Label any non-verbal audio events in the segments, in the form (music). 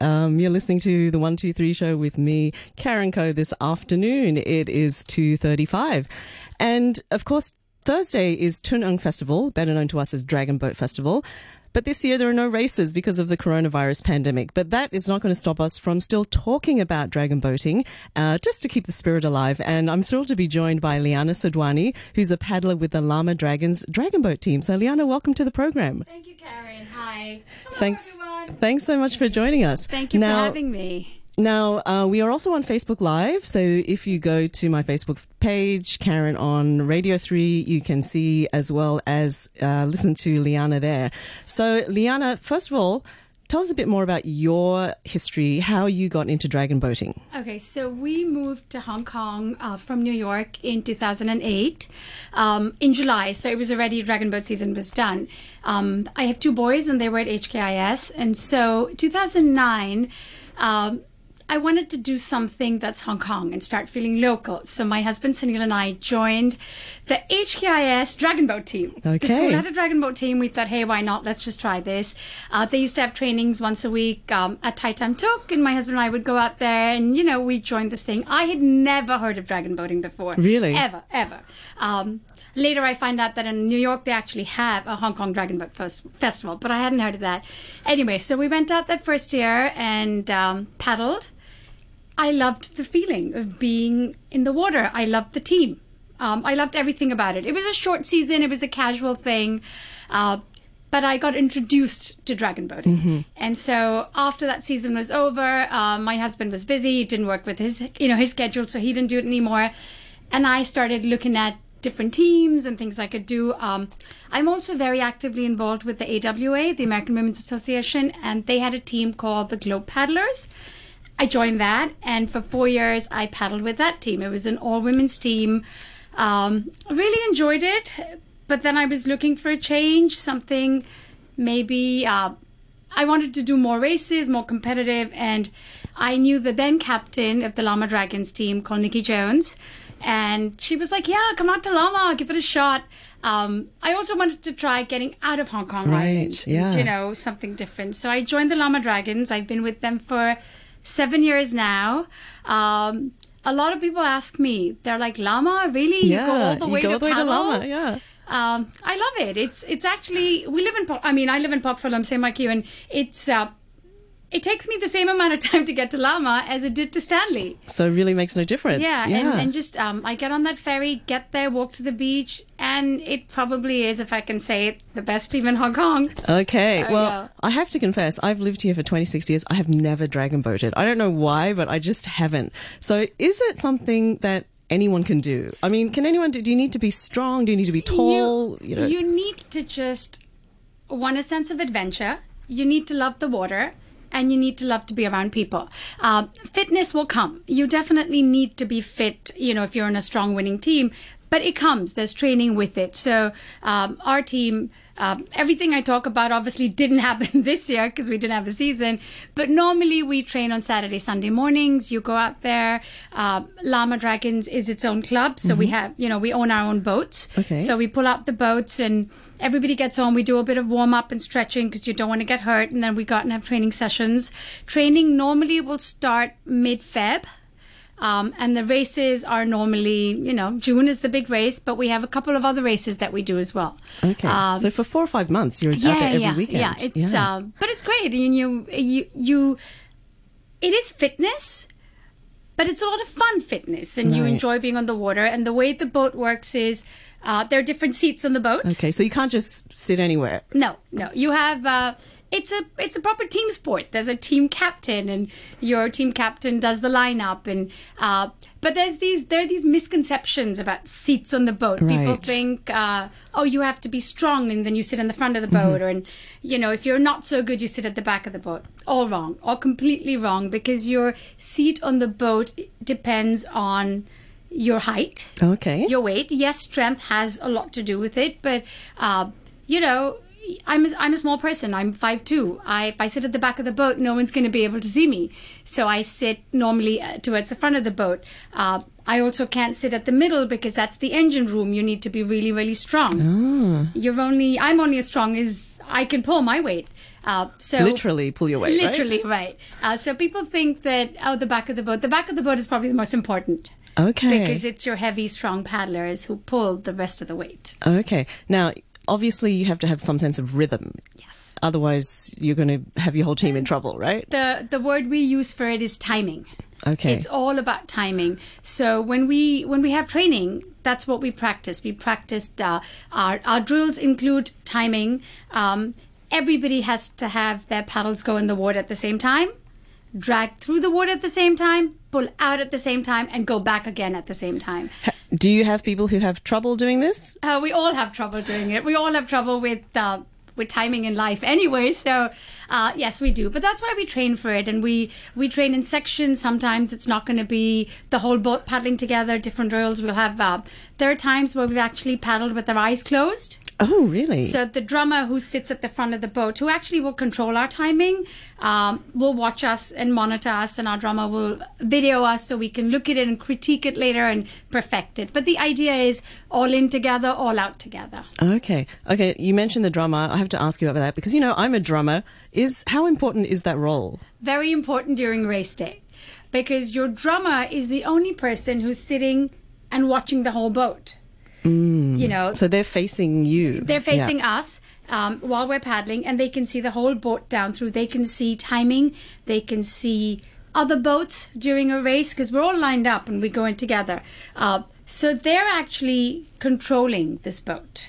Um, you're listening to the One Two Three Show with me, Karen Co. This afternoon, it is two thirty-five, and of course, Thursday is Tuen Ng Festival, better known to us as Dragon Boat Festival. But this year there are no races because of the coronavirus pandemic. But that is not going to stop us from still talking about dragon boating, uh, just to keep the spirit alive. And I'm thrilled to be joined by Liana Sadhwani, who's a paddler with the Lamma Dragons Dragon Boat team. So, Liana, welcome to the program. Thank you, Karen. Hi. Hello, thanks. Everyone. Thanks so much for joining us. Thank you now, for having me. Now, uh, we are also on Facebook Live. So if you go to my Facebook page, Karen on Radio 3, you can see as well as uh, listen to Liana there. So, Liana, first of all, tell us a bit more about your history, how you got into dragon boating. Okay, so we moved to Hong Kong uh, from New York in 2008 um, in July. So it was already dragon boat season was done. Um, I have two boys and they were at HKIS. And so 2009, um, I wanted to do something that's Hong Kong and start feeling local. So my husband Sunil and I joined the HKIS Dragon Boat team. Okay. The school had a Dragon Boat team. We thought, hey, why not? Let's just try this. Uh, they used to have trainings once a week um, at Tai Tam Tuk, and my husband and I would go out there, and you know, we joined this thing. I had never heard of dragon boating before. Really? Ever, ever. Um, later I find out that in New York they actually have a Hong Kong Dragon Boat Festival, but I hadn't heard of that. Anyway, so we went out that first year and um, paddled. I loved the feeling of being in the water. I loved the team. Um, I loved everything about it. It was a short season. It was a casual thing. Uh, but I got introduced to dragon boating. Mm-hmm. And so after that season was over, uh, my husband was busy. He didn't work with his, you know, his schedule, so he didn't do it anymore. And I started looking at different teams and things I could do. Um, I'm also very actively involved with the AWA, the American Women's Association, and they had a team called the Globe Paddlers. I joined that, and for four years I paddled with that team. It was an all women's team. Um, really enjoyed it, but then I was looking for a change, something maybe uh, I wanted to do more races, more competitive, and I knew the then captain of the Lamma Dragons team called Nikki Jones, and she was like, "Yeah, come out to Lamma, give it a shot." Um, I also wanted to try getting out of Hong Kong, right? Yeah, you know, something different. So I joined the Lamma Dragons. I've been with them for seven years now. Um, a lot of people ask me, they're like, Lamma, really? Yeah, you go all the way, to, the way to Lamma, yeah. Um, I love it. It's it's actually we live in. I mean, I live in Pok Fu Lam, same like you, and it's uh, it takes me the same amount of time to get to Lamma as it did to Stanley. So it really makes no difference. Yeah, yeah. And, and, just um, I get on that ferry, get there, walk to the beach, and it probably is, if I can say it, the best team in Hong Kong. Okay, well, I have to confess, I've lived here for 26 years. I have never dragon boated. I don't know why, but I just haven't. So is it something that anyone can do? I mean, can anyone do? Do you need to be strong? Do you need to be tall? You, you, know? you need to just want a sense of adventure. You need to love the water and you need to love to be around people. Uh, fitness will come. You definitely need to be fit, you know, if you're in a strong winning team, but it comes. There's training with it. So um, our team um, everything I talk about obviously (laughs) didn't happen (laughs) this year because we didn't have a season. But normally we train on Saturday, Sunday mornings. You go out there. Uh, Lamma Dragons is its own club, so mm-hmm. we have you know we own our own boats. Okay. So we pull out the boats and everybody gets on. We do a bit of warm up and stretching because you don't want to get hurt, and then we go out and have training sessions. Training normally will start mid Feb. Um, and the races are normally, you know, June is the big race, but we have a couple of other races that we do as well. Okay. Um, so for four or five months, you're yeah, out there every yeah, weekend. Yeah, it's yeah. Uh, but it's great. You, you you you it is fitness, but it's a lot of fun fitness, and right. you enjoy being on the water. And the way the boat works is. Uh, there are different seats on the boat. Okay, so you can't just sit anywhere. No, no. You have uh, it's a it's a proper team sport. There's a team captain, and your team captain does the lineup. And uh, but there's these there are these misconceptions about seats on the boat. Right. People think, uh, oh, you have to be strong, and then you sit in the front of the boat, mm-hmm. or and you know if you're not so good, you sit at the back of the boat. All wrong, all completely wrong, because your seat on the boat depends on your height, okay, your weight. Yes, strength has a lot to do with it, but uh, you know I'm a, I'm a small person. I'm 5'2". I, if I sit at the back of the boat, no one's going to be able to see me. So I sit normally uh, towards the front of the boat. Uh, I also can't sit at the middle because that's the engine room. You need to be really, really strong. Oh. You're only I'm only as strong as I can pull my weight. Uh, so Literally pull your weight, right? literally right. Uh, so people think that oh, the back of the boat. The back of the boat is probably the most important Okay. because it's your heavy, strong paddlers who pull the rest of the weight. Okay. Now, obviously, you have to have some sense of rhythm. Yes. Otherwise, you're going to have your whole team in trouble, right? The the word we use for it is timing. Okay. It's all about timing. So when we when we have training, that's what we practice. We practiced uh, our our drills include timing. Um, everybody has to have their paddles go in the water at the same time, drag through the water at the same time, pull out at the same time, and go back again at the same time. Do you have people who have trouble doing this? Uh, we all have trouble doing it. We all have trouble with uh, with timing in life, anyway. So, uh, yes, we do. But that's why we train for it, and we we train in sections. Sometimes it's not going to be the whole boat paddling together. Different drills. We'll have. Uh, there are times where we've actually paddled with our eyes closed. Oh, really? So the drummer who sits at the front of the boat, who actually will control our timing, um, will watch us and monitor us, and our drummer will video us so we can look at it and critique it later and perfect it. But the idea is all in together, all out together. okay. Okay. You mentioned the drummer. I have to ask you about that because you know I'm a drummer. Is how important is that role? Very important during race day, because your drummer is the only person who's sitting and watching the whole boat. You know, So they're facing you. They're Yeah. facing us um, while we're paddling, and they can see the whole boat down through. They can see timing. They can see other boats during a race because we're all lined up and we go in together. Uh, so they're actually controlling this boat.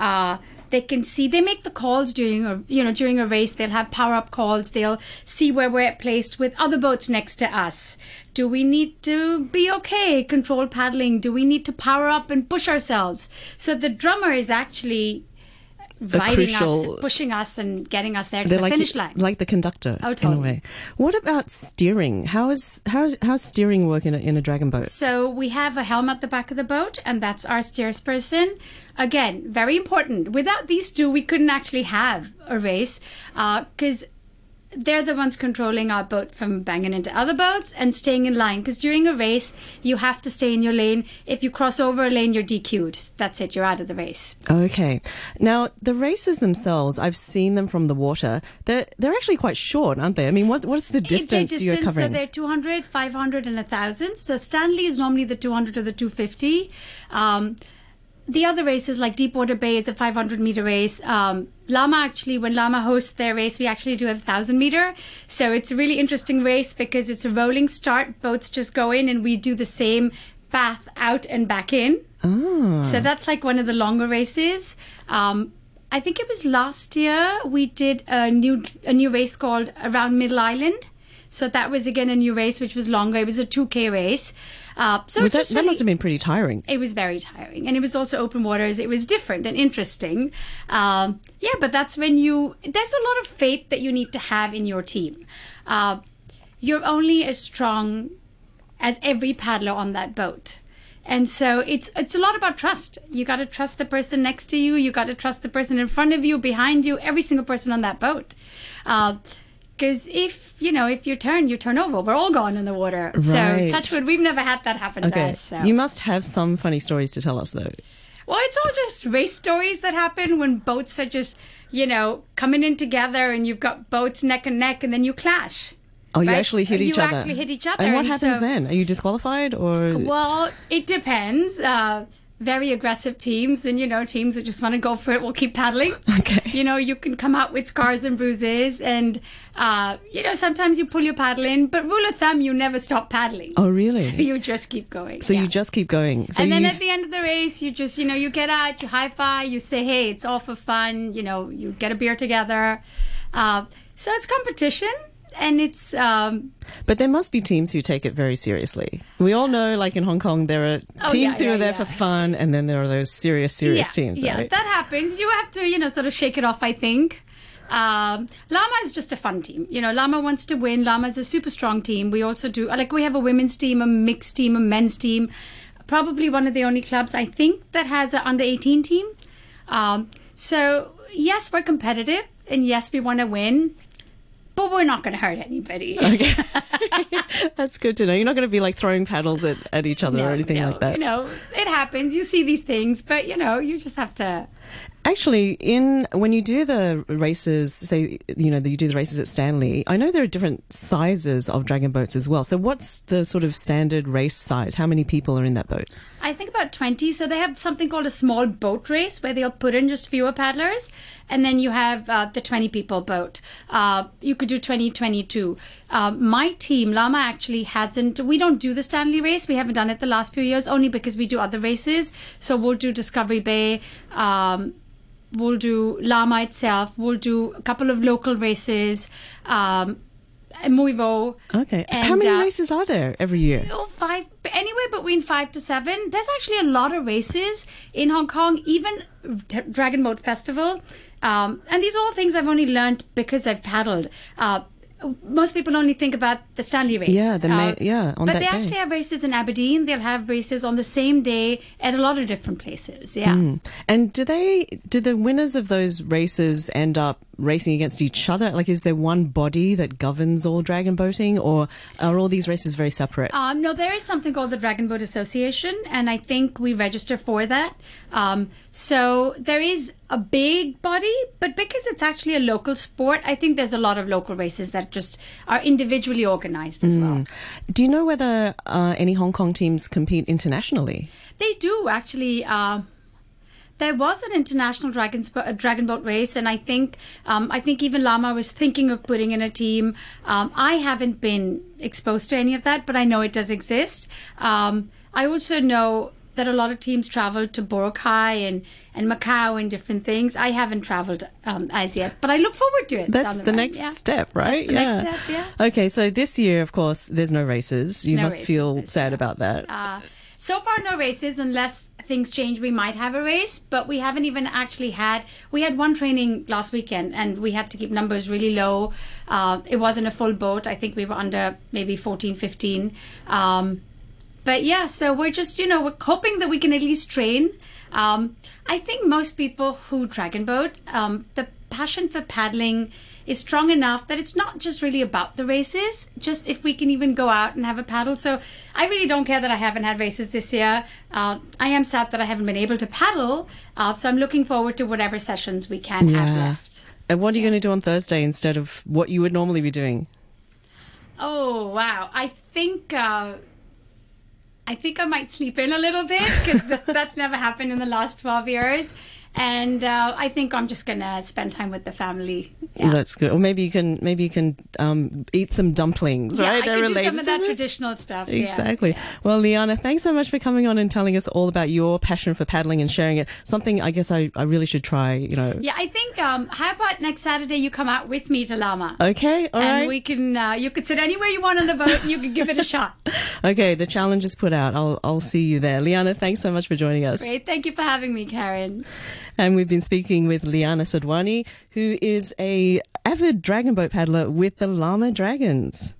Uh, they can see. They make the calls during a you know during a race. They'll have power up calls. They'll see where we're placed with other boats next to us. Do we need to be okay? Control paddling. Do we need to power up and push ourselves? So the drummer is actually crucial- us, pushing us, and getting us there to the like finish line. like the conductor Oh, in a oh, way. What about steering? How is how how's steering work in a, in a dragon boat? So we have a helm at the back of the boat, and that's our steersperson. Again, very important. Without these two, we couldn't actually have a race uh, because they're the ones controlling our boat from banging into other boats and staying in line. Because during a race, you have to stay in your lane. If you cross over a lane, you're DQ'd. That's it. You're out of the race. Okay. Now the races themselves, I've seen them from the water. They're they're actually quite short, aren't they? I mean, what what's the distance, Their you're covering? So they're 200, 500, and 1,000. So Stanley is normally the 200 or the 250. Um, the other races, like Deepwater Bay, is a 500 meter race. Um, Lamma, actually, when Lamma hosts their race, we actually do a 1,000 meter. So it's a really interesting race because it's a rolling start. Boats just go in, and we do the same path out and back in. Ah. So that's like one of the longer races. Um, I think it was last year we did a new a new race called Around Middle Island. So that was again a new race, which was longer. It was a 2K race. Uh, so was that, just that must have been pretty tiring. it was very tiring. And it was also open waters. It was different and interesting. Um, yeah but that's when you there's a lot of faith that you need to have in your team. Uh, you're only as strong as every paddler on that boat. And so it's it's a lot about trust. You got to trust the person next to you. You got to trust the person in front of you behind you every single person on that boat because if you know if you turn you turn over we're all gone in the water so Right. touch wood we've never had that happen to us so. You must have some funny stories to tell us though. Well, it's all just race stories that happen when boats are just, you know, coming in together and you've got boats neck and neck and then you clash. Oh, you Right? actually hit You each other. You actually hit each other, And what and happens so- then? Are you disqualified or Well, it depends. Uh, very aggressive teams and, you know, teams that just want to go for it will keep paddling. (laughs) Okay. You know, you can come out with scars and bruises and, uh, you know, sometimes you pull your paddle in, but rule of thumb, you never stop paddling. Oh, really? (laughs) So you just keep going. So Yeah. you just keep going. So and then you at the end of the race, you just, you know, you get out, you high five, you say, hey, it's all for fun, you know, you get a beer together. Uh, so it's competition and it's, um, But there must be teams who take it very seriously. We all know, like in Hong Kong, there are Oh, teams yeah, who yeah, are there yeah. for fun, and then there are those serious, serious teams. yeah, right? that happens. You have to, you know, sort of shake it off, I think. Um, Lamma is just a fun team. You know, Lamma wants to win. Lamma is a super strong team. We also do, like, we have a women's team, a mixed team, a men's team. Probably one of the only clubs, I think, that has an under 18 team. Um, so, yes, we're competitive, and yes, we want to win, but we're not going to hurt anybody. (laughs) (laughs) That's good to know. You're not going to be like throwing paddles at, at each other or anything no, like that. You know, it happens. You see these things, but, you know, you just have to. Actually, in when you do the races, say you know you do the races at Stanley, I know there are different sizes of dragon boats as well. So, what's the sort of standard race size? How many people are in that boat? I think about 20. So they have something called a small boat race where they'll put in just fewer paddlers. And then you have uh, the 20 people boat. Uh, you could do 20, 22. Uh, my team, Lamma, actually hasn't. We don't do the Stanley race. We haven't done it the last few years only because we do other races. So we'll do Discovery Bay. Um, we'll do Lamma itself. We'll do a couple of local races. Um, Mui Wo. Okay. And, How many uh, races are there every year? Oh, five, anywhere between five to seven. There's actually a lot of races in Hong Kong, even D- Dragon Boat Festival. Um, and these are all things I've only learned because I've paddled. Uh, most people only think about the Stanley race. Yeah, the ma- Uh, yeah, but they day. actually have races in Aberdeen. They'll have races on the same day at a lot of different places. Yeah. Mm. And do they do the winners of those races end up racing against each other? Like, is there one body that governs all dragon boating, or are all these races very separate? Um, no, there is something called the Dragon Boat Association, and I think we register for that. Um, so there is a big body, but because it's actually a local sport, I think there's a lot of local races that just are individually organized as well. Do you know whether uh, any Hong Kong teams compete internationally? They do actually. Uh, there was an international dragon uh, dragon boat race, and I think um, I think even Lamma was thinking of putting in a team. Um, I haven't been exposed to any of that, but I know it does exist. Um, I also know that a lot of teams travel to Boracay and, and Macau and different things. I haven't traveled um, as yet, but I look forward to it. That's down the next yeah. step, right? The next step, yeah. Okay, so this year, of course, there's no races. You No must races feel sad year. about that. Uh, so far, no races unless things change. We might have a race, but we haven't even actually had. We had one training last weekend, and we had to keep numbers really low. Uh, it wasn't a full boat. I think we were under maybe 14, 15. Um, but yeah, so we're just you know we're hoping that we can at least train. Um, I think most people who dragon boat, um, the passion for paddling is strong enough that it's not just really about the races. Just if we can even go out and have a paddle. So I really don't care that I haven't had races this year. Uh, I am sad that I haven't been able to paddle. Uh, so I'm looking forward to whatever sessions we can have left. And what are you going to do on Thursday instead of what you would normally be doing? Oh wow! I think uh, I think I might sleep in a little bit because th- (laughs) that's never happened in the last twelve years, and uh, I think I'm just gonna spend time with the family. Yeah, That's good. Or maybe you can maybe you can um, eat some dumplings, yeah right? I They're could do related some of that traditional stuff. yeah. Exactly. Well, Liana, thanks so much for coming on and telling us all about your passion for paddling and sharing it. Something I guess I, I really should try, you know. Yeah, I think. Um, how about next Saturday you come out with me to Lamma? Okay, all and right. we can. Uh, you could sit anywhere you want on the boat, and you can give it a shot. (laughs) Okay, the challenge is put out. I'll I'll see you there. Liana, thanks so much for joining us. Great, thank you for having me, Karen. And we've been speaking with Liana Sadhwani, who is a avid dragon boat paddler with the Lamma Dragons.